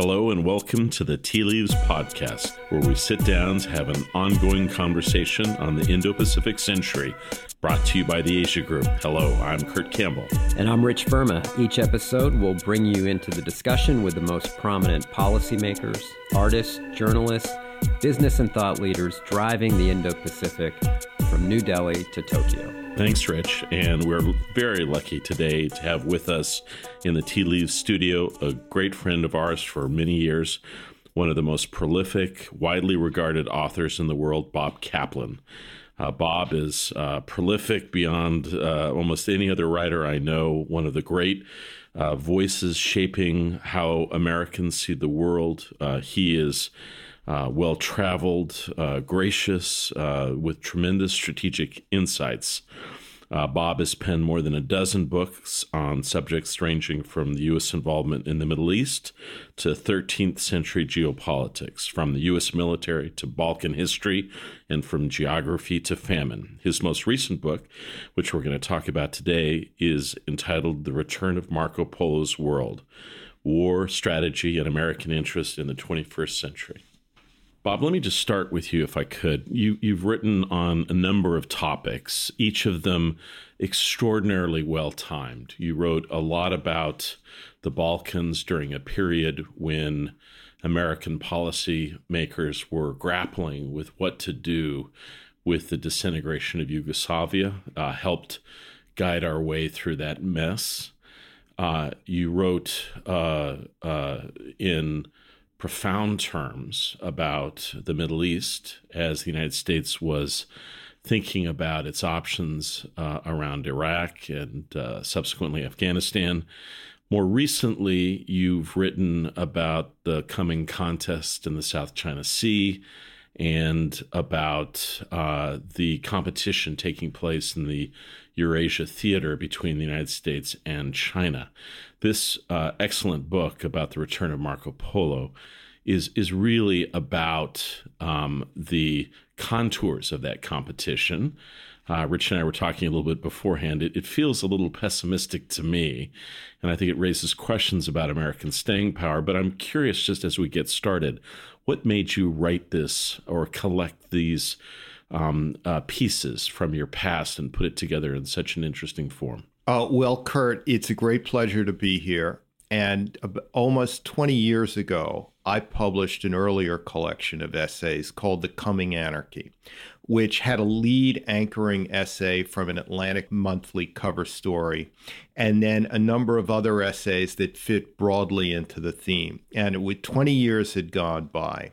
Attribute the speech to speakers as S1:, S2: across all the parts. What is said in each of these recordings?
S1: Hello and welcome to the Tea Leaves Podcast, where we sit down to have an ongoing conversation on the Indo Pacific century, brought to you by the Asia Group. Hello, I'm Kurt Campbell.
S2: And I'm Rich Verma. Each episode will bring you into the discussion with the most prominent policymakers, artists, journalists, business and thought leaders driving the Indo Pacific from New Delhi to Tokyo.
S1: Thanks, Rich. And we're very lucky today to have with us in the Tea Leaves studio a great friend of ours for many years, one of the most prolific, widely regarded authors in the world, Bob Kaplan. Uh, Bob is uh, prolific beyond uh, almost any other writer I know, one of the great uh, voices shaping how Americans see the world. Uh, he is uh, well traveled, uh, gracious, uh, with tremendous strategic insights. Uh, Bob has penned more than a dozen books on subjects ranging from the U.S. involvement in the Middle East to 13th century geopolitics, from the U.S. military to Balkan history, and from geography to famine. His most recent book, which we're going to talk about today, is entitled The Return of Marco Polo's World War, Strategy, and American Interest in the 21st Century. Bob, let me just start with you, if I could. You, you've written on a number of topics, each of them extraordinarily well timed. You wrote a lot about the Balkans during a period when American policymakers were grappling with what to do with the disintegration of Yugoslavia, uh, helped guide our way through that mess. Uh, you wrote uh, uh in profound terms about the Middle East as the United States was thinking about its options uh, around Iraq and uh, subsequently Afghanistan. More recently, you've written about the coming contest in the South China Sea and about uh, the competition taking place in the Eurasia theater between the United States and China. This uh, excellent book about the return of Marco Polo is is really about um, the contours of that competition. Uh, Rich and I were talking a little bit beforehand. It, it, feels a little pessimistic to me, and I think it raises questions about American staying power. But I'm curious, just as we get started, what made you write this or collect these um, uh, pieces from your past and put it together in such an interesting form?
S3: Uh, well, Kurt, it's a great pleasure to be here. And almost 20 years ago, I published an earlier collection of essays called The Coming Anarchy, which had a lead anchoring essay from an Atlantic Monthly cover story, and then a number of other essays that fit broadly into the theme. And with 20 years had gone by.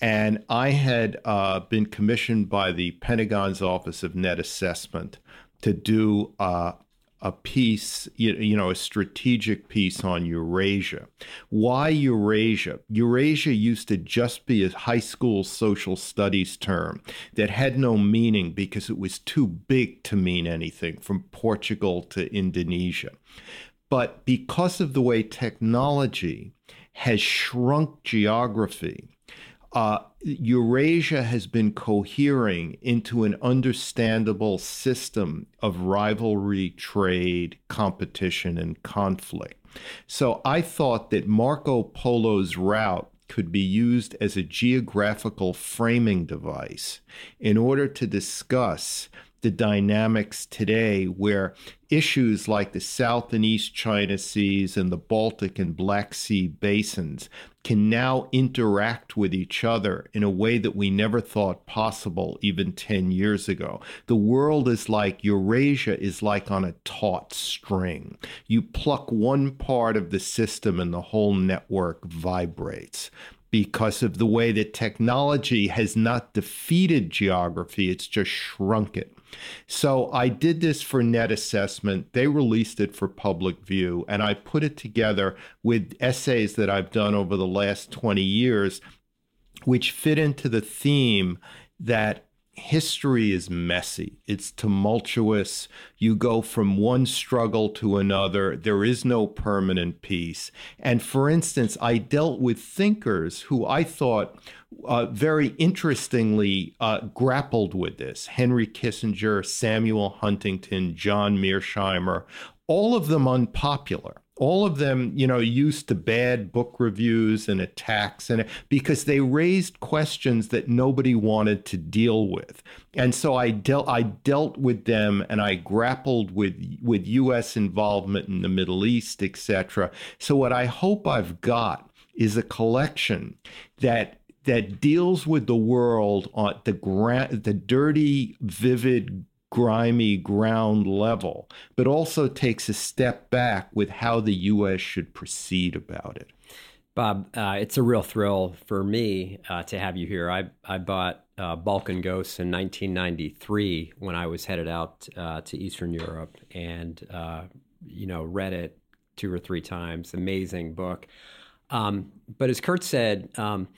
S3: And I had uh, been commissioned by the Pentagon's Office of Net Assessment to do uh, a piece, you know, a strategic piece on Eurasia. Why Eurasia? Eurasia used to just be a high school social studies term that had no meaning because it was too big to mean anything from Portugal to Indonesia. But because of the way technology has shrunk geography, uh, Eurasia has been cohering into an understandable system of rivalry, trade, competition, and conflict. So I thought that Marco Polo's route could be used as a geographical framing device in order to discuss the dynamics today where issues like the South and East China Seas and the Baltic and Black Sea basins can now interact with each other in a way that we never thought possible even 10 years ago. The world is like Eurasia is like on a taut string. You pluck one part of the system and the whole network vibrates because of the way that technology has not defeated geography, it's just shrunk it. So I did this for net assessment. They released it for public view, and I put it together with essays that I've done over the last 20 years, which fit into the theme that history is messy, it's tumultuous. You go from one struggle to another, there is no permanent peace. And for instance, I dealt with thinkers who I thought uh, very interestingly uh, grappled with this Henry Kissinger, Samuel Huntington, John Mearsheimer, all of them unpopular all of them, you know, used to bad book reviews and attacks and because they raised questions that nobody wanted to deal with. And so I dealt I dealt with them and I grappled with with US involvement in the Middle East, etc. So what I hope I've got is a collection that that deals with the world on the gra- the dirty, vivid, grimy ground level, but also takes a step back with how the U.S. should proceed about it.
S2: Bob, uh, it's a real thrill for me uh, to have you here. I, I bought uh, Balkan Ghosts in 1993 when I was headed out uh, to Eastern Europe and, uh, you know, read it two or three times. Amazing book. Um, but as Kurt said, um,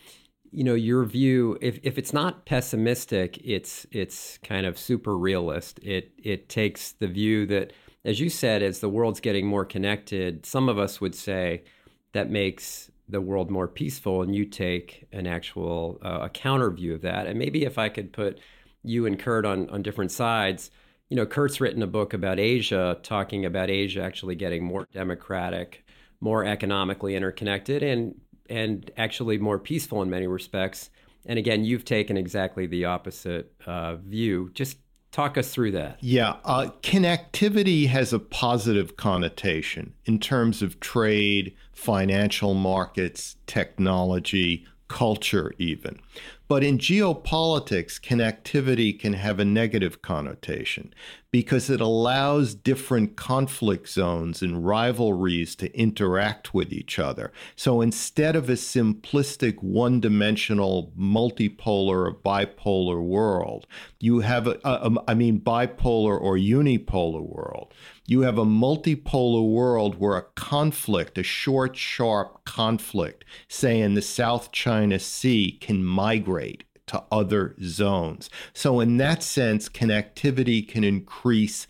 S2: you know your view if, if it's not pessimistic it's it's kind of super realist. It it takes the view that as you said as the world's getting more connected some of us would say that makes the world more peaceful and you take an actual uh, a counter view of that. And maybe if i could put you and kurt on on different sides you know kurt's written a book about asia talking about asia actually getting more democratic more economically interconnected and and actually more peaceful in many respects. And again, you've taken exactly the opposite uh, view. Just talk us through that.
S3: Yeah, uh, connectivity has a positive connotation in terms of trade, financial markets, technology, culture, even. But in geopolitics, connectivity can have a negative connotation because it allows different conflict zones and rivalries to interact with each other. So instead of a simplistic, one dimensional, multipolar or bipolar world, you have, a, a, I mean, bipolar or unipolar world. You have a multipolar world where a conflict, a short, sharp conflict, say in the South China Sea, can migrate to other zones. So, in that sense, connectivity can increase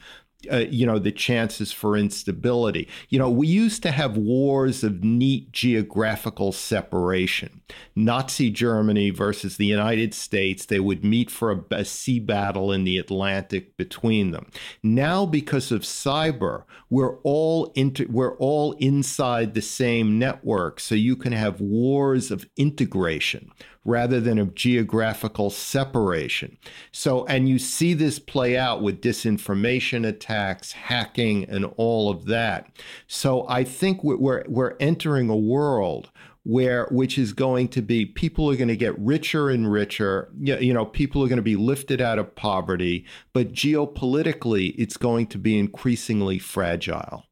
S3: uh, you know the chances for instability. You know we used to have wars of neat geographical separation. Nazi germany versus the united states they would meet for a, a sea battle in the atlantic between them. Now because of cyber we're all we're all inside the same network so you can have wars of integration rather than of geographical separation. So, and you see this play out with disinformation attacks, hacking, and all of that. So, I think we're, we're entering a world where which is going to be people are going to get richer and richer you know people are going to be lifted out of poverty but geopolitically it's going to be increasingly fragile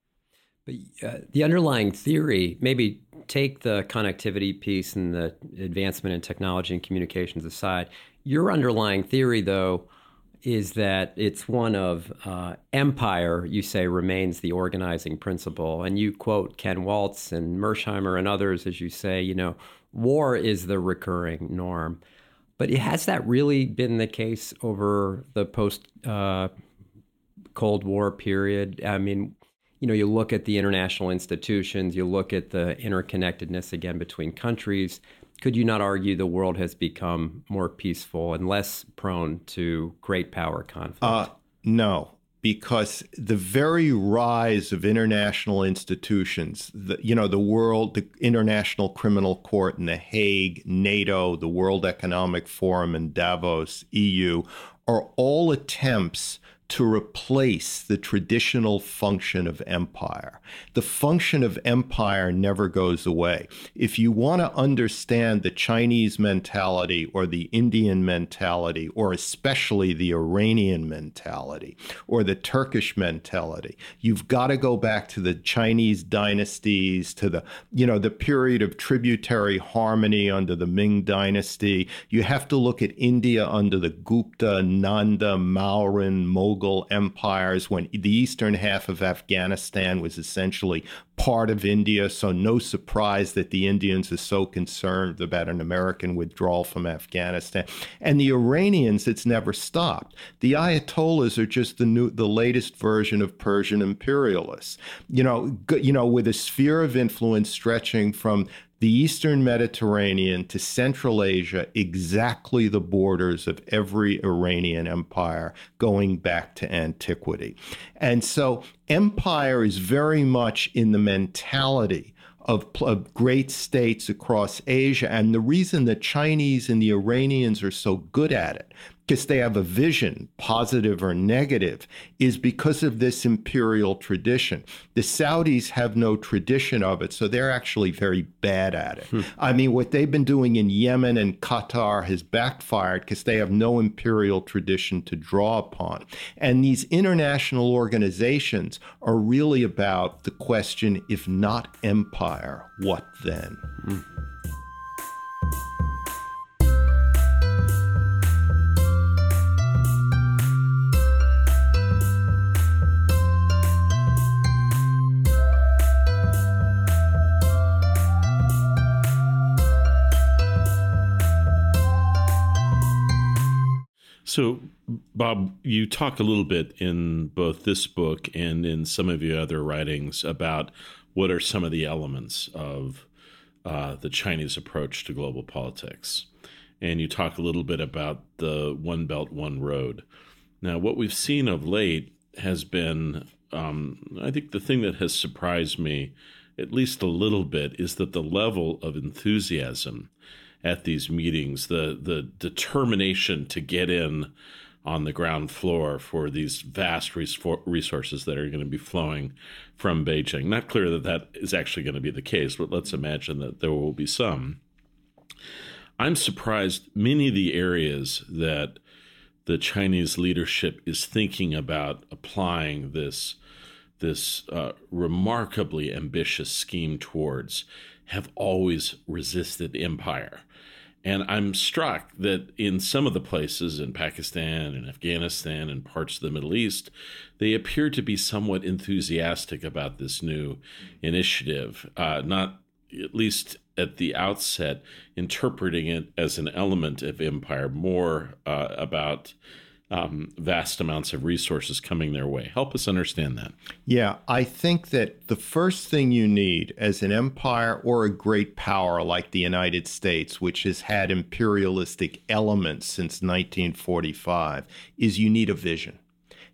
S2: but uh, the underlying theory maybe take the connectivity piece and the advancement in technology and communications aside, your underlying theory, though, is that it's one of uh, empire, you say, remains the organizing principle. And you quote Ken Waltz and Mearsheimer and others as you say, you know, war is the recurring norm. But has that really been the case over the post uh, Cold War period? I mean, you know, you look at the international institutions, you look at the interconnectedness again between countries. Could you not argue the world has become more peaceful and less prone to great power conflict? Uh,
S3: no, because the very rise of international institutions, the, you know, the world, the International Criminal Court in The Hague, NATO, the World Economic Forum in Davos, EU, are all attempts to replace the traditional function of empire. The function of empire never goes away. If you want to understand the Chinese mentality or the Indian mentality, or especially the Iranian mentality or the Turkish mentality, you've got to go back to the Chinese dynasties, to the, you know, the period of tributary harmony under the Ming dynasty. You have to look at India under the Gupta, Nanda, Mauryan, Mughal Mughal empires when the eastern half of Afghanistan was essentially part of India. So, no surprise that the Indians are so concerned about an American withdrawal from Afghanistan. And the Iranians, it's never stopped. The Ayatollahs are just the new, the latest version of Persian imperialists. You know, you know, with a sphere of influence stretching from the Eastern Mediterranean to Central Asia, exactly the borders of every Iranian empire going back to antiquity. And so empire is very much in the mentality of, of, great states across Asia. And the reason the Chinese and the Iranians are so good at it because they have a vision, positive or negative, is because of this imperial tradition. The Saudis have no tradition of it, so they're actually very bad at it. Hmm. I mean, what they've been doing in Yemen and Qatar has backfired because they have no imperial tradition to draw upon. And these international organizations are really about the question if not empire, what then? Hmm.
S1: So, Bob, you talk a little bit in both this book and in some of your other writings about what are some of the elements of uh, the Chinese approach to global politics. And you talk a little bit about the One Belt, One Road. Now, what we've seen of late has been, um, I think, the thing that has surprised me at least a little bit is that the level of enthusiasm at these meetings, the the determination to get in on the ground floor for these vast resources that are going to be flowing from Beijing. Not clear that that is actually going to be the case, but let's imagine that there will be some. I'm surprised many of the areas that the Chinese leadership is thinking about applying this this uh, remarkably ambitious scheme towards have always resisted empire. And I'm struck that in some of the places in Pakistan and Afghanistan and parts of the Middle East, they appear to be somewhat enthusiastic about this new initiative, uh, not at least at the outset, interpreting it as an element of empire, more uh, about um, vast amounts of resources coming their way. Help us understand that.
S3: Yeah, I think that the first thing you need as an empire or a great power like the United States, which has had imperialistic elements since 1945, is you need a vision.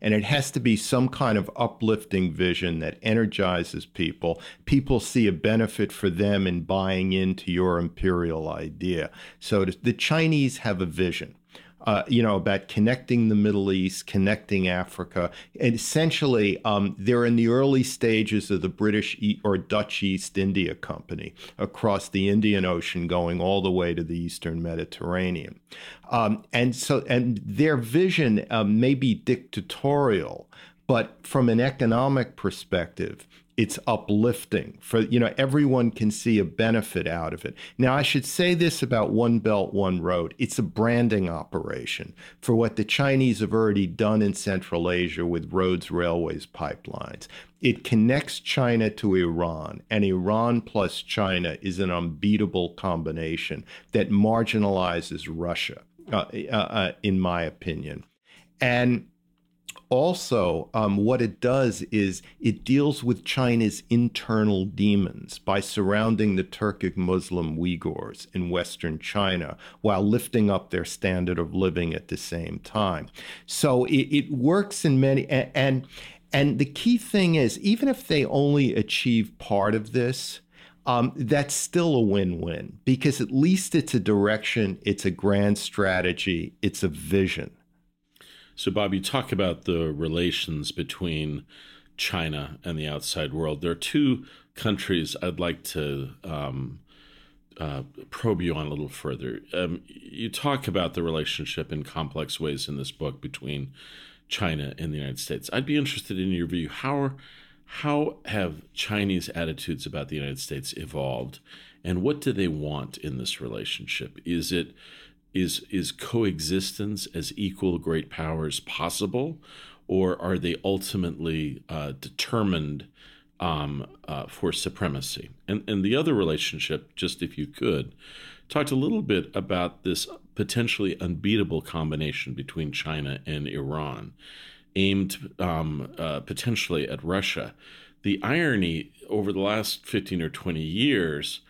S3: And it has to be some kind of uplifting vision that energizes people. People see a benefit for them in buying into your imperial idea. So the Chinese have a vision uh, you know, about connecting the Middle East, connecting Africa. And essentially, um, they're in the early stages of the British or Dutch East India Company across the Indian Ocean, going all the way to the Eastern Mediterranean. Um, and so, and their vision um, may be dictatorial, but from an economic perspective, it's uplifting for you know everyone can see a benefit out of it. Now i should say this about one belt one road. It's a branding operation for what the chinese have already done in central asia with roads railways pipelines. It connects china to iran and iran plus china is an unbeatable combination that marginalizes russia uh, uh, uh, in my opinion. And also, um, what it does is it deals with China's internal demons by surrounding the Turkic Muslim Uyghurs in Western China while lifting up their standard of living at the same time. So it, it works in many, and, and and the key thing is, even if they only achieve part of this, um, that's still a win win because at least it's a direction, it's a grand strategy, it's a vision.
S1: So, Bob, you talk about the relations between China and the outside world. There are two countries I'd like to um, uh, probe you on a little further. Um, you talk about the relationship in complex ways in this book between China and the United States. I'd be interested in your view. How how have Chinese attitudes about the United States evolved, and what do they want in this relationship? Is it is is coexistence as equal great powers possible, or are they ultimately uh, determined um, uh, for supremacy? And and the other relationship, just if you could, talked a little bit about this potentially unbeatable combination between China and Iran, aimed um, uh, potentially at Russia. The irony over the last fifteen or twenty years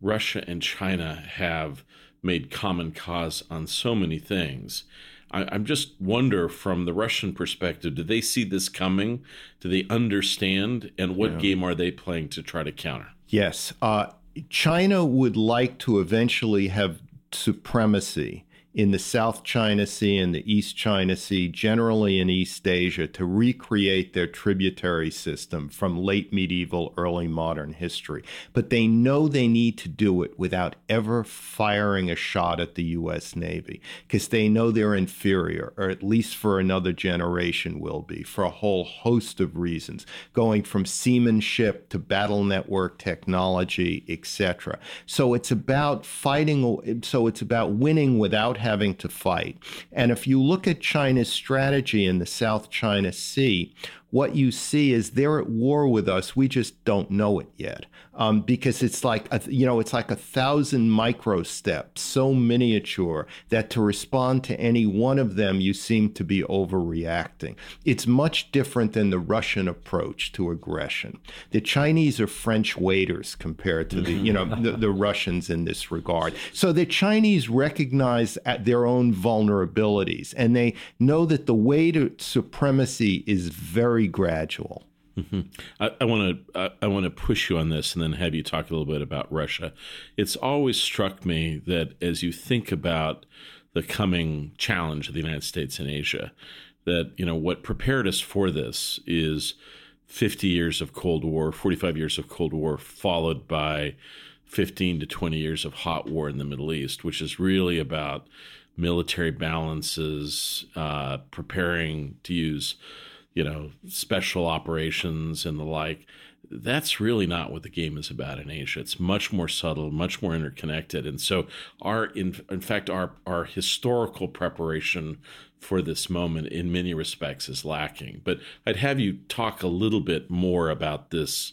S1: Russia and China have made common cause on so many things. I, am just wonder from the Russian perspective, do they see this coming? Do they understand? And what yeah. game are they playing to try to counter?
S3: Yes. Uh, China would like to eventually have supremacy in the South China Sea and the East China Sea, generally in East Asia, to recreate their tributary system from late medieval, early modern history. But they know they need to do it without ever firing a shot at the U.S. Navy because they know they're inferior, or at least for another generation will be, for a whole host of reasons, going from seamanship to battle network technology, etc. So it's about fighting, so it's about winning without having to fight. And if you look at China's strategy in the South China Sea, what you see is they're at war with us. We just don't know it yet um, because it's like a, you know it's like a thousand micro steps, so miniature that to respond to any one of them, you seem to be overreacting. It's much different than the Russian approach to aggression. The Chinese are French waiters compared to the you know the, the Russians in this regard. So the Chinese recognize their own vulnerabilities and they know that the way to supremacy is very very gradual.
S1: Mm-hmm. I want to I want to push you on this, and then have you talk a little bit about Russia. It's always struck me that as you think about the coming challenge of the United States in Asia, that you know what prepared us for this is 50 years of Cold War, 45 years of Cold War, followed by 15 to 20 years of hot war in the Middle East, which is really about military balances, uh, preparing to use you know, special operations and the like. That's really not what the game is about in Asia. It's much more subtle, much more interconnected. And so our in, in fact our our historical preparation for this moment in many respects is lacking. But I'd have you talk a little bit more about this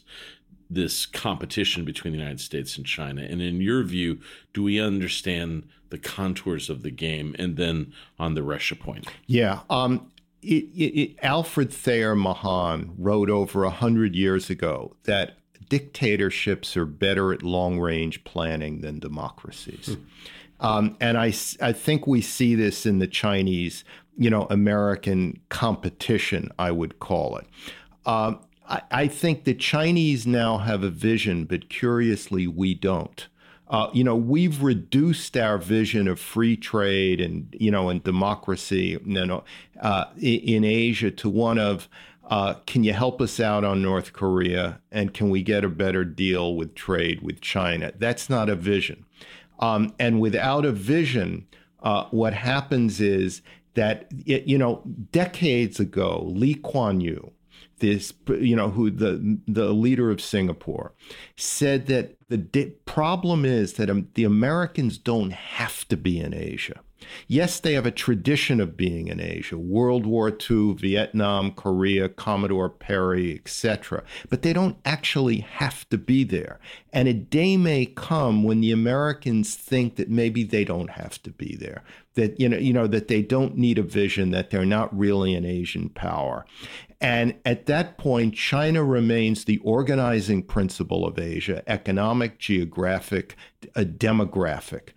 S1: this competition between the United States and China. And in your view, do we understand the contours of the game? And then on the Russia point.
S3: Yeah. Um, it, it, Alfred Thayer Mahan wrote over a hundred years ago that dictatorships are better at long range planning than democracies. Hmm. Um, and I, I think we see this in the Chinese, you know, American competition, I would call it. Um, I, I think the Chinese now have a vision, but curiously, we don't. Uh, you know, we've reduced our vision of free trade and you know and democracy, you know, uh, in Asia to one of uh, can you help us out on North Korea and can we get a better deal with trade with China? That's not a vision. Um, and without a vision, uh, what happens is that it, you know decades ago, Lee Kuan Yew this, you know, who the the leader of Singapore, said that the di- problem is that um, the Americans don't have to be in Asia. Yes, they have a tradition of being in Asia, World War II, Vietnam, Korea, Commodore Perry, etc. But they don't actually have to be there. And a day may come when the Americans think that maybe they don't have to be there. That you know, you know, that they don't need a vision, that they're not really an Asian power. And at that point, China remains the organizing principle of Asia economic, geographic, uh, demographic.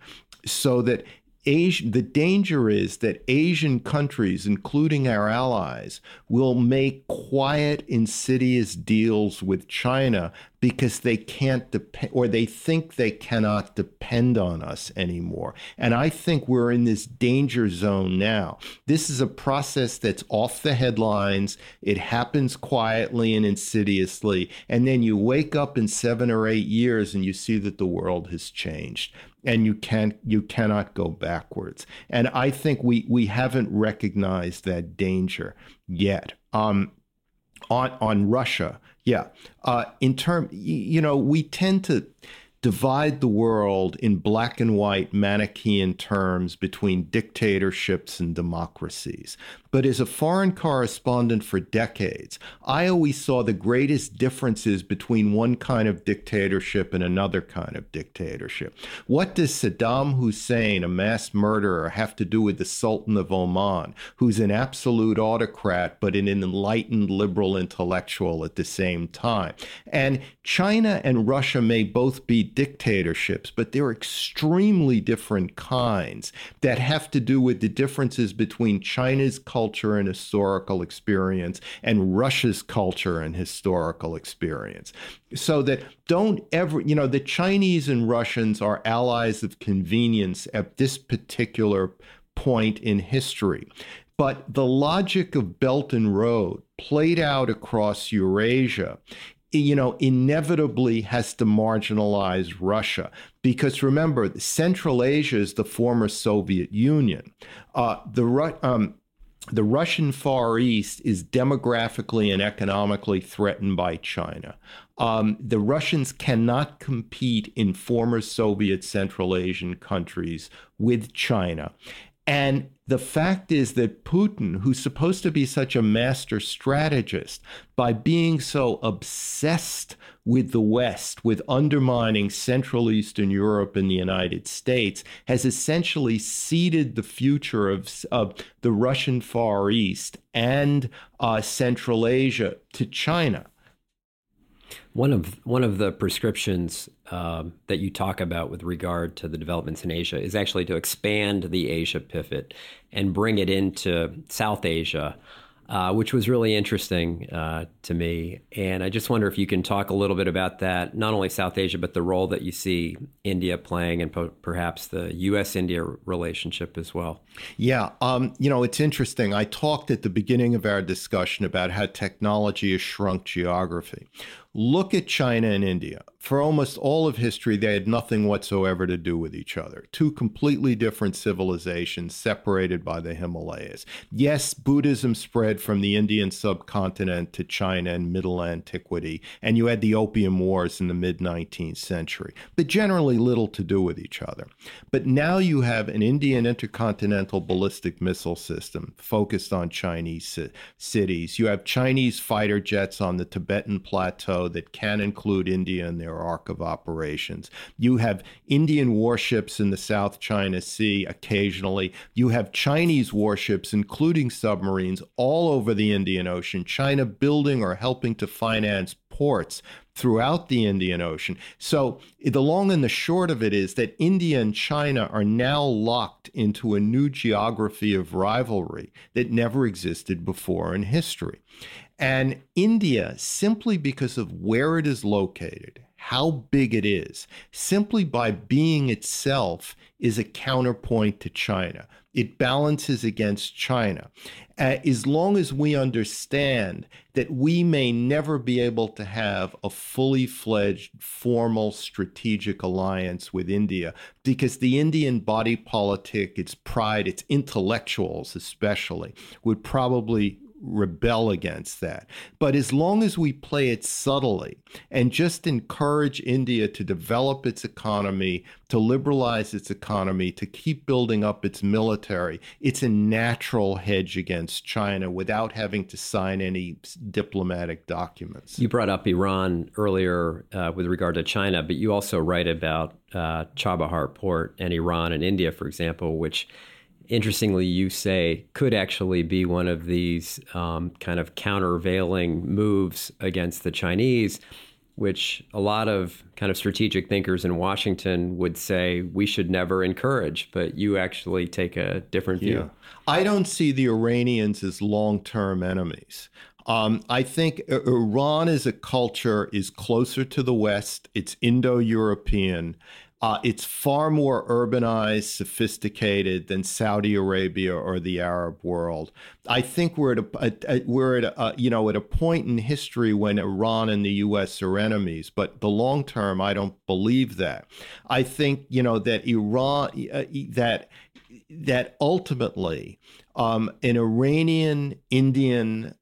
S3: So that Asia, the danger is that Asian countries, including our allies, will make quiet, insidious deals with China because they can't depend or they think they cannot depend on us anymore. And I think we're in this danger zone now. This is a process that's off the headlines. It happens quietly and insidiously. And then you wake up in seven or eight years and you see that the world has changed and you can't you cannot go backwards. And I think we we haven't recognized that danger yet. Um, on on Russia, yeah. Uh, in term, you know, we tend to divide the world in black and white Manichaean terms between dictatorships and democracies. But as a foreign correspondent for decades, I always saw the greatest differences between one kind of dictatorship and another kind of dictatorship. What does Saddam Hussein, a mass murderer, have to do with the Sultan of Oman, who's an absolute autocrat but an enlightened liberal intellectual at the same time? And China and Russia may both be dictatorships, but they're extremely different kinds that have to do with the differences between China's culture and historical experience and Russia's culture and historical experience. So that don't ever, you know, the Chinese and Russians are allies of convenience at this particular point in history. But the logic of Belt and Road played out across Eurasia you know, inevitably has to marginalize Russia. Because remember, Central Asia is the former Soviet Union. Uh, the, um, the Russian Far East is demographically and economically threatened by China. Um, the Russians cannot compete in former Soviet Central Asian countries with China. And the fact is that Putin, who's supposed to be such a master strategist, by being so obsessed with the West, with undermining Central Eastern Europe and the United States, has essentially ceded the future of, of the Russian Far East and uh, Central Asia to China.
S2: One of one of the prescriptions um, that you talk about with regard to the developments in Asia is actually to expand the Asia pivot and bring it into South Asia uh, which was really interesting uh, to me. And I just wonder if you can talk a little bit about that, not only South Asia, but the role that you see India playing and po- perhaps the U.S. India relationship as well.
S3: Yeah. Um, you know, it's interesting. I talked at the beginning of our discussion about how technology has shrunk geography. Look at China and India. For almost all of history, they had nothing whatsoever to do with each other. Two completely different civilizations separated by the Himalayas. Yes, Buddhism spread from the Indian subcontinent to China in Middle Antiquity, and you had the Opium Wars in the mid 19th century, but generally little to do with each other. But now you have an Indian intercontinental ballistic missile system focused on Chinese cities. You have Chinese fighter jets on the Tibetan Plateau that can include India in their arc of operations. You have Indian warships in the South China Sea occasionally. You have Chinese warships, including submarines, all over the Indian Ocean. China building or helping to finance ports throughout the Indian Ocean. So, the long and the short of it is that India and China are now locked into a new geography of rivalry that never existed before in history. And India, simply because of where it is located, how big it is, simply by being itself, is a counterpoint to China. It balances against China. Uh, as long as we understand that we may never be able to have a fully fledged formal strategic alliance with India, because the Indian body politic, its pride, its intellectuals especially, would probably rebel against that. But as long as we play it subtly and just encourage India to develop its economy, to liberalize its economy, to keep building up its military, it's a natural hedge against China without having to sign any diplomatic documents.
S2: You brought up Iran earlier uh, with regard to China, but you also write about uh, Chabahar port and Iran and India, for example, which interestingly, you say could actually be one of these um, kind of countervailing moves against the Chinese, which a lot of kind of strategic thinkers in Washington would say we should never encourage, but you actually take a different view. Yeah.
S3: I don't see the Iranians as long term enemies. Um, I think Iran as a culture is closer to the West. It's Indo European. Uh, it's far more urbanized, sophisticated than Saudi Arabia or the Arab world. I think we're at a, we're at a, you know at a point in history when Iran and the U.S. are enemies, but the long term, I don't believe that. I think you know that Iran uh, that that ultimately um, an Iranian Indian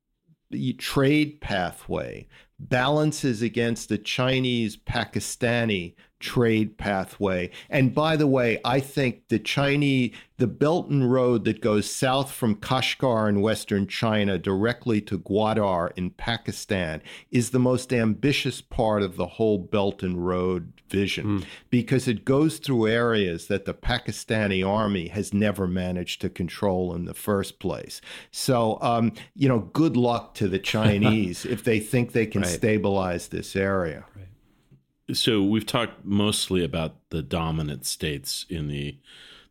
S3: trade pathway balances against the Chinese Pakistani trade pathway. And by the way, I think the Chinese, the Belt and Road that goes south from Kashgar in western China directly to Gwadar in Pakistan is the most ambitious part of the whole Belt and Road vision mm. because it goes through areas that the Pakistani army has never managed to control in the first place. So, um, you know, good luck to the Chinese if they think they can right. stabilize this area.
S1: Right. So we've talked mostly about the dominant states in the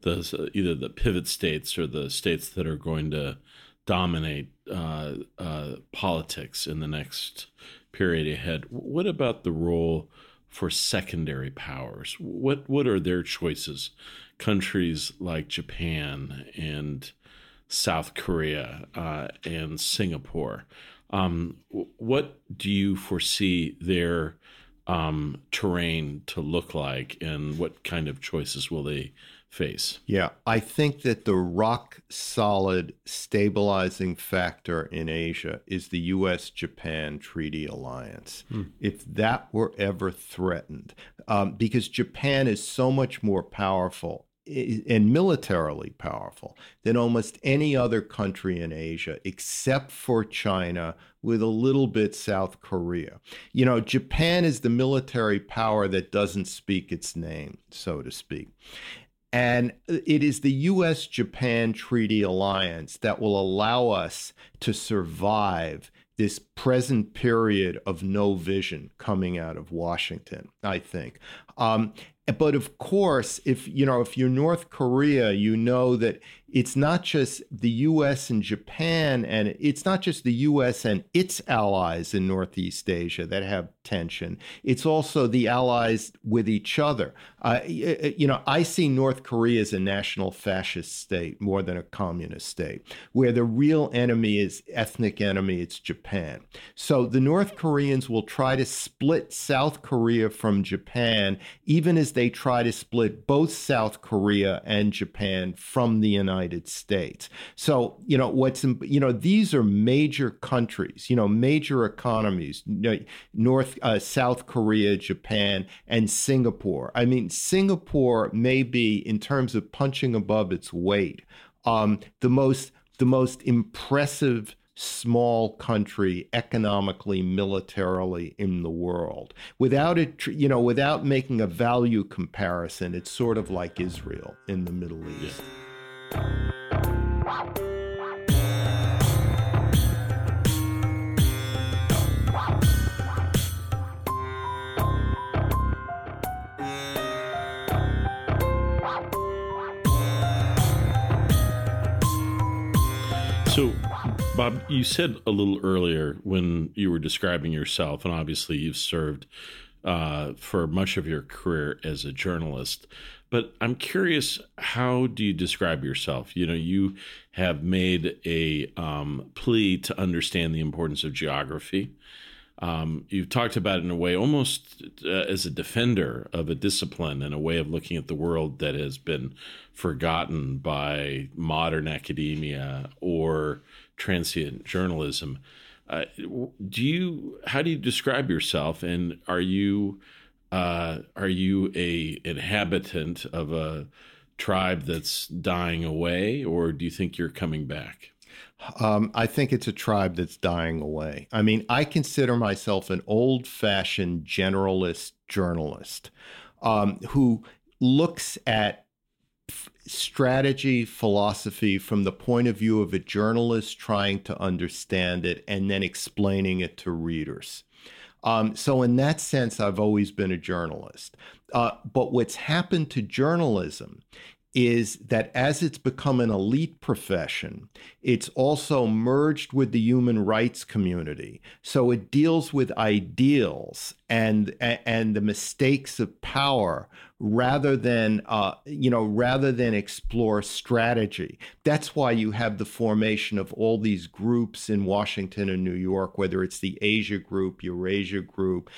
S1: the either the pivot states or the states that are going to dominate uh, uh, politics in the next period ahead. What about the role for secondary powers? What what are their choices? Countries like Japan and South Korea uh, and Singapore. Um, what do you foresee their um, terrain to look like, and what kind of choices will they face?
S3: Yeah, I think that the rock solid stabilizing factor in Asia is the US Japan Treaty Alliance. Hmm. If that were ever threatened, um, because Japan is so much more powerful and militarily powerful than almost any other country in Asia, except for China, with a little bit South Korea. You know, Japan is the military power that doesn't speak its name, so to speak. And it is the US Japan Treaty Alliance that will allow us to survive this present period of no vision coming out of Washington, I think. Um, but of course, if you know if you're North Korea, you know that it's not just the U.S. and Japan, and it's not just the U.S. and its allies in Northeast Asia that have tension. It's also the allies with each other. Uh, you know, I see North Korea as a national fascist state more than a communist state, where the real enemy is ethnic enemy. It's Japan. So the North Koreans will try to split South Korea from Japan, even as they try to split both South Korea and Japan from the United States. So, you know, what's, you know, these are major countries, you know, major economies, North, uh, South Korea, Japan, and Singapore. I mean, Singapore may be, in terms of punching above its weight, um, the most the most impressive small country economically, militarily in the world. Without it, you know, without making a value comparison, it's sort of like Israel in the Middle East.
S1: Bob, you said a little earlier when you were describing yourself, and obviously you've served uh, for much of your career as a journalist. But I'm curious, how do you describe yourself? You know, you have made a um, plea to understand the importance of geography. Um, you've talked about it in a way almost uh, as a defender of a discipline and a way of looking at the world that has been forgotten by modern academia or transient journalism. Uh, do you? How do you describe yourself? And are you uh, are you a inhabitant of a tribe that's dying away, or do you think you're coming back?
S3: Um, I think it's a tribe that's dying away. I mean, I consider myself an old fashioned generalist journalist um, who looks at strategy, philosophy from the point of view of a journalist trying to understand it and then explaining it to readers. Um, so, in that sense, I've always been a journalist. Uh, but what's happened to journalism is that as it's become an elite profession, it's also merged with the human rights community. So it deals with ideals and and the mistakes of power rather than uh, you know rather than explore strategy. That's why you have the formation of all these groups in Washington and New York, whether it's the Asia Group, Eurasia Group,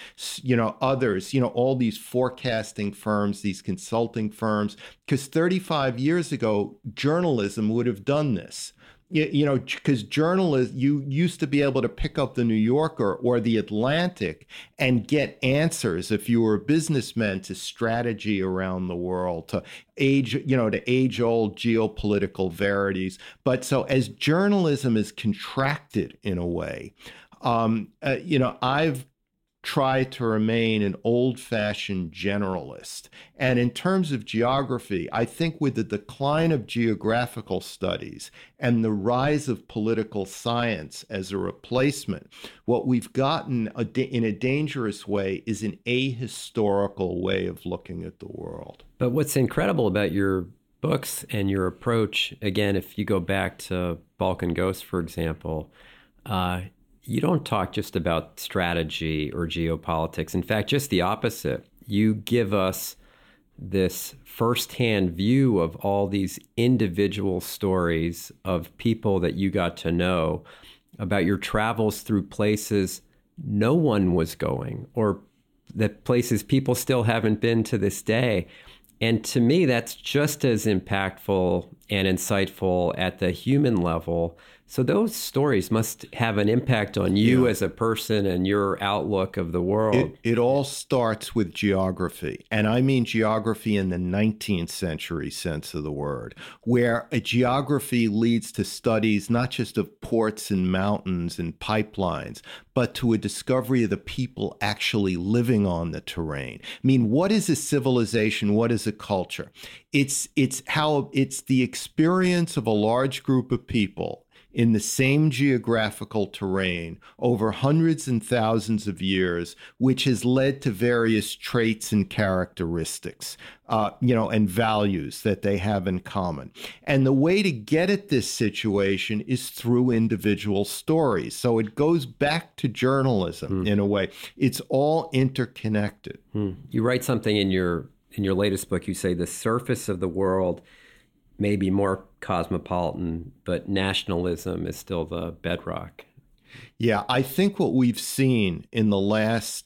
S3: you know others, you know all these forecasting firms, these consulting firms. Because 35 years ago, journalism would have done this you, you know, because journalists, you used to be able to pick up the New Yorker or the Atlantic and get answers if you were a businessman to strategy around the world, to age, you know, to age old geopolitical verities. But so as journalism is contracted in a way, um, uh, you know, I've try to remain an old fashioned generalist. And in terms of geography, I think with the decline of geographical studies and the rise of political science as a replacement, what we've gotten in a dangerous way is an ahistorical way of looking at the world.
S2: But what's incredible about your books and your approach, again, if you go back to Balkan Ghosts, for example, uh, you don't talk just about strategy or geopolitics. In fact, just the opposite. You give us this firsthand view of all these individual stories of people that you got to know about your travels through places no one was going or the places people still haven't been to this day. And to me, that's just as impactful and insightful at the human level so those stories must have an impact on you yeah. as a person and your outlook of the world.
S3: It, it, all starts with geography, and I mean geography in the 19th century sense of the word, where a geography leads to studies not just of ports and mountains and pipelines, but to a discovery of the people actually living on the terrain. I mean, what is a civilization? What is a culture? It's it's how it's the experience of a large group of people in the same geographical terrain over hundreds and thousands of years, which has led to various traits and characteristics, uh, you know, and values that they have in common. And the way to get at this situation is through individual stories. So it goes back to journalism mm. in a way. It's all interconnected.
S2: Mm. You write something in your in your latest book. You say the surface of the world may be more cosmopolitan, but nationalism is still the bedrock.
S3: Yeah, I think what we've seen in the last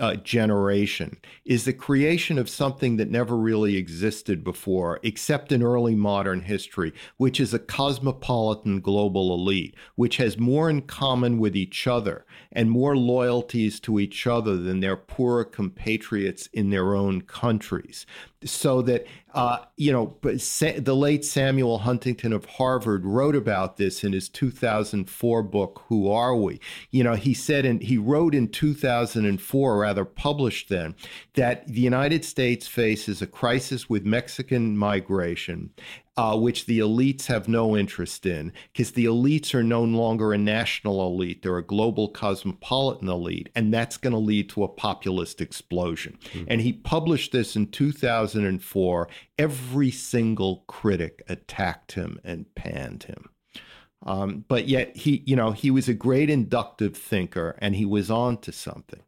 S3: uh, generation is the creation of something that never really existed before, except in early modern history, which is a cosmopolitan global elite, which has more in common with each other and more loyalties to each other than their poorer compatriots in their own countries so that uh, you know the late samuel huntington of harvard wrote about this in his 2004 book who are we? You know he said and he wrote in 2004 rather published then that the united states faces a crisis with mexican migration uh, which the elites have no interest in, because the elites are no longer a national elite; they're a global cosmopolitan elite, and that's going to lead to a populist explosion. Mm-hmm. And he published this in 2004. Every single critic attacked him and panned him. Um, but yet he, you know, he was a great inductive thinker, and he was on to something.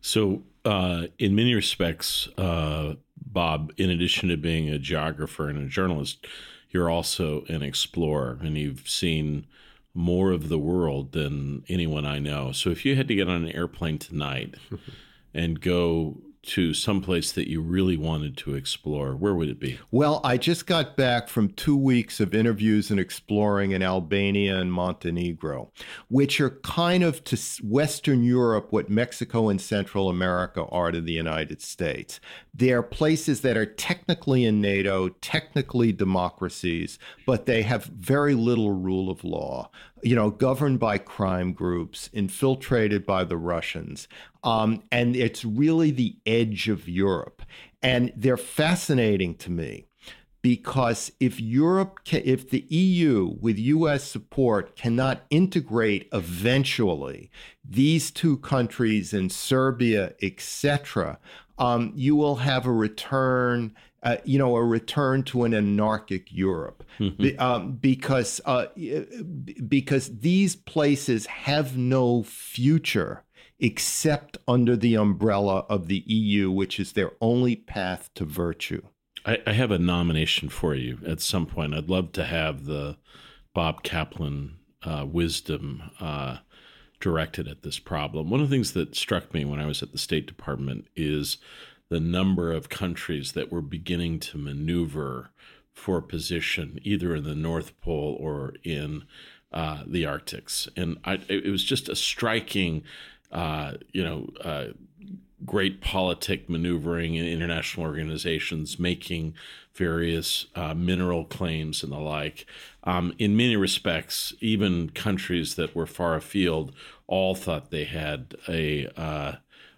S1: So, uh, in many respects, uh, Bob, in addition to being a geographer and a journalist, you're also an explorer and you've seen more of the world than anyone I know. So if you had to get on an airplane tonight and go to some place that you really wanted to explore, where would it be?
S3: Well, I just got back from two weeks of interviews and exploring in Albania and Montenegro, which are kind of to Western Europe what Mexico and Central America are to the United States. They're places that are technically in NATO, technically democracies, but they have very little rule of law you know, governed by crime groups, infiltrated by the Russians. Um, and it's really the edge of Europe. And they're fascinating to me because if Europe, can, if the EU with US support cannot integrate eventually these two countries in Serbia, etc., um, you will have a return uh, you know, a return to an anarchic Europe, mm-hmm. um, because uh, because these places have no future except under the umbrella of the EU, which is their only path to virtue.
S1: I, I have a nomination for you at some point. I'd love to have the Bob Kaplan uh, wisdom uh, directed at this problem. One of the things that struck me when I was at the State Department is the number of countries that were beginning to maneuver for position either in the North Pole or in uh, the Arctics. And I, it was just a striking, uh, you know, uh, great politic maneuvering in international organizations making various uh, mineral claims and the like. Um, in many respects, even countries that were far afield all thought they had a uh,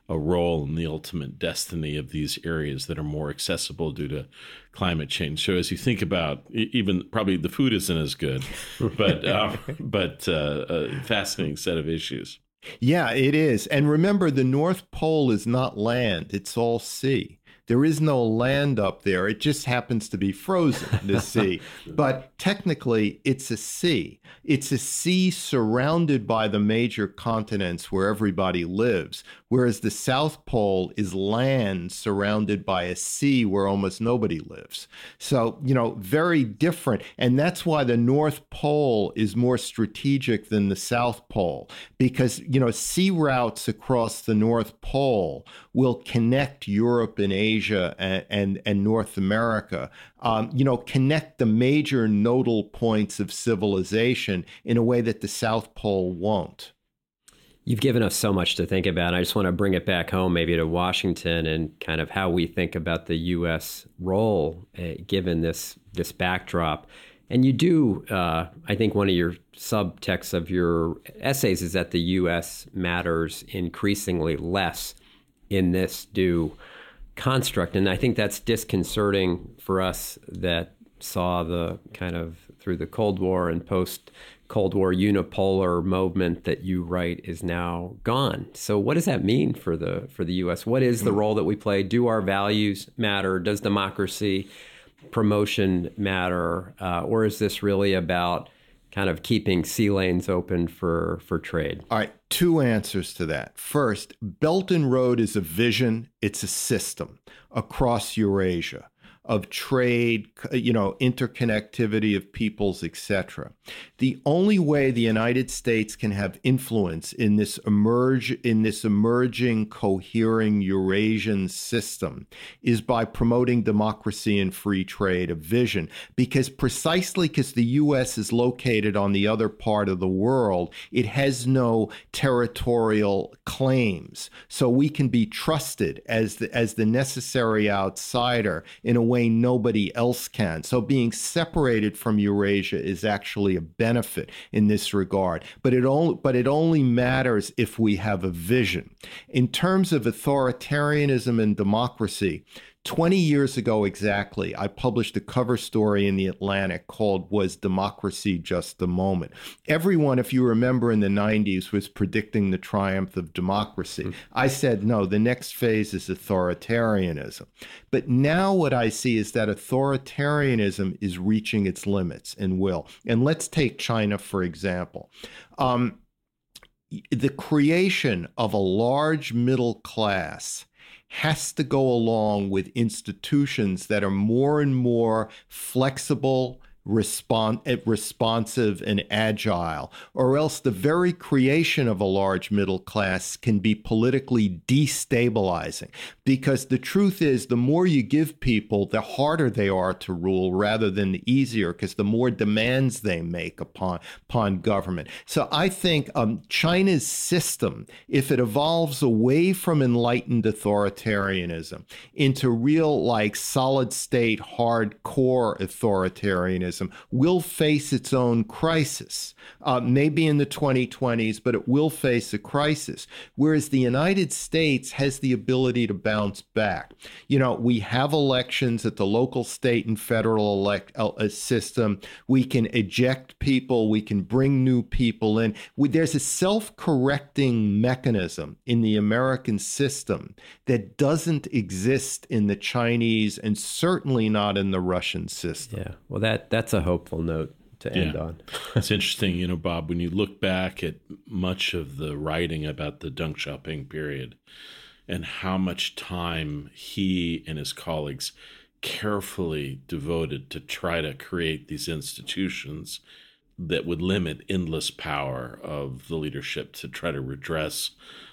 S1: a role in the ultimate destiny of these areas that are more accessible due to climate change. So as you think about even probably the food isn't as good, but uh, but uh, a fascinating set of issues.
S3: Yeah, it is. And remember, the North Pole is not land; it's all sea. There is no land up there. It just happens to be frozen, the sea. But technically, it's a sea. It's a sea surrounded by the major continents where everybody lives, whereas the South Pole is land surrounded by a sea where almost nobody lives. So, you know, very different. And that's why the North Pole is more strategic than the South Pole, because, you know, sea routes across the North Pole will connect Europe and Asia and, and, and North America, um, you know, connect the major nodal points of civilization in a way that the South Pole won't.
S2: You've given us so much to think about. I just want to bring it back home, maybe to Washington, and kind of how we think about the U.S. role uh, given this this backdrop. And you do, uh, I think, one of your subtexts of your essays is that the U.S. matters increasingly less in this due construct. And I think that's disconcerting for us that saw the kind of through the Cold War and post Cold War unipolar movement that you write is now gone. So what does that mean for the for the US? What is the role that we play? Do our values matter? Does democracy promotion matter? Uh, or is this really about kind of keeping sea lanes open for for trade?
S3: All right, two answers to that. First, Belt and Road is a vision, it's a system across Eurasia of trade, you know, interconnectivity of peoples, etc. The only way the United States can have influence in this emerge in this emerging cohering Eurasian system is by promoting democracy and free trade, a vision. Because precisely because the US is located on the other part of the world, it has no territorial claims. So we can be trusted as the as the necessary outsider in a way way nobody else can. So being separated from Eurasia is actually a benefit in this regard. But it only but it only matters if we have a vision. In terms of authoritarianism and democracy, 20 years ago exactly, I published a cover story in The Atlantic called Was Democracy Just a Moment? Everyone, if you remember in the 90s, was predicting the triumph of democracy. Mm-hmm. I said, no, the next phase is authoritarianism. But now what I see is that authoritarianism is reaching its limits and will. And let's take China, for example. Um, the creation of a large middle class has to go along with institutions that are more and more flexible respond, eh, responsive and agile, or else the very creation of a large middle class can be politically destabilizing. Because the truth is, the more you give people, the harder they are to rule rather than the easier, because the more demands they make upon, upon government. So I think um, China's system, if it evolves away from enlightened authoritarianism into real, like, solid state, hardcore authoritarianism, will face its own crisis, uh, maybe in the 2020s, but it will face a crisis. Whereas the United States has the ability to bounce back. You know, we have elections at the local, state, and federal elect uh, system. We can eject people. We can bring new people in. We, there's a self-correcting mechanism in the American system that doesn't exist in the Chinese and certainly not in the Russian system.
S2: Yeah, well, that that's a hopeful note to end yeah. on.
S1: it's interesting, you know, Bob, when you look back at much of the writing about the Deng Xiaoping period and how much time he and his colleagues carefully devoted to try to create these institutions that would limit endless power of the leadership to try to redress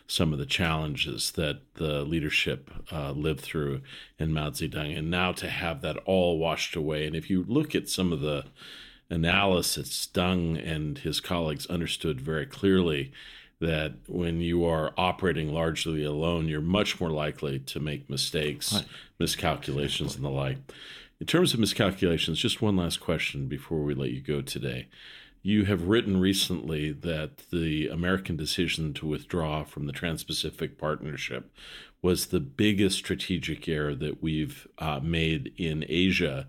S1: some of the challenges that the leadership uh, lived through in Mao Zedong, and now to have that all washed away. And if you look at some of the analysis, Deng and his colleagues understood very clearly that when you are operating largely alone, you're much more likely to make mistakes, right. miscalculations, and the like. In terms of miscalculations, just one last question before we let you go today. You have written recently that the American decision to withdraw from the Trans Pacific Partnership was the biggest strategic error that we've uh, made in Asia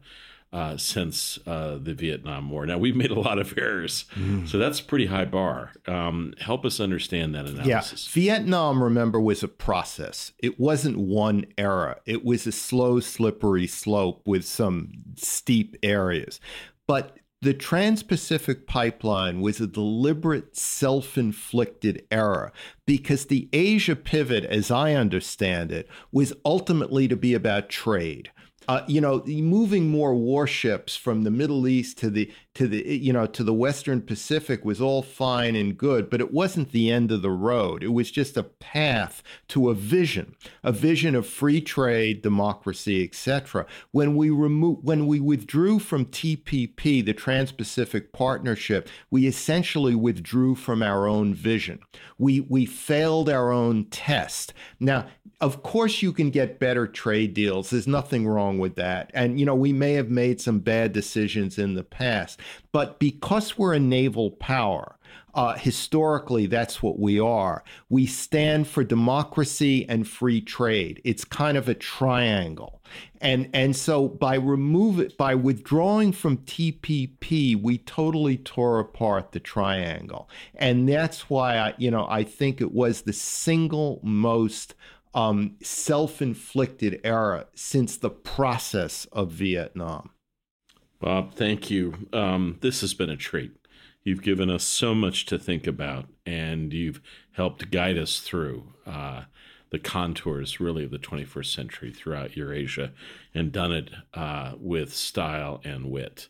S1: uh, since uh, the Vietnam War. Now, we've made a lot of errors, mm. so that's a pretty high bar. Um, help us understand that analysis.
S3: Yeah. Vietnam, remember, was a process. It wasn't one era, it was a slow, slippery slope with some steep areas. But the Trans Pacific Pipeline was a deliberate self inflicted error because the Asia pivot, as I understand it, was ultimately to be about trade uh, you know, moving more warships from the Middle East to the to the you know to the Western Pacific was all fine and good, but it wasn't the end of the road. It was just a path to a vision, a vision of free trade, democracy, etc. When we remove, when we withdrew from TPP, the Trans-Pacific Partnership, we essentially withdrew from our own vision. We we failed our own test. Now, of course, you can get better trade deals. There's nothing wrong with that. And you know, we may have made some bad decisions in the past. But because we're a naval power, uh, historically, that's what we are. We stand for democracy and free trade. It's kind of a triangle, and and so by remove it by withdrawing from TPP, we totally tore apart the triangle, and that's why I you know I think it was the single most um, self-inflicted error since the process of Vietnam.
S1: Bob, thank you. Um, this has been a treat. You've given us so much to think about, and you've helped guide us through uh, the contours, really, of the 21st century throughout Eurasia, and done it uh, with style and wit.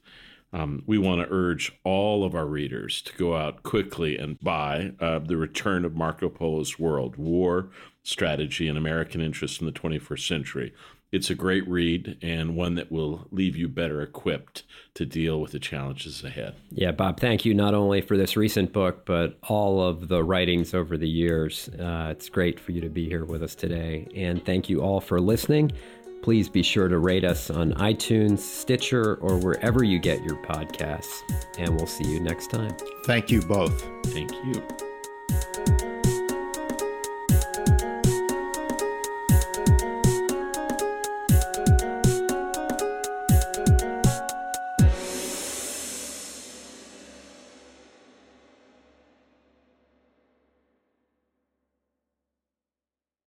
S1: Um, we want to urge all of our readers to go out quickly and buy uh, The Return of Marco Polo's World War, Strategy, and American Interest in the 21st Century. It's a great read and one that will leave you better equipped to deal with the challenges ahead.
S2: Yeah, Bob, thank you not only for this recent book, but all of the writings over the years. Uh, it's great for you to be here with us today. And thank you all for listening. Please be sure to rate us on iTunes, Stitcher, or wherever you get your podcasts. And we'll see you next time.
S3: Thank you both.
S1: Thank you.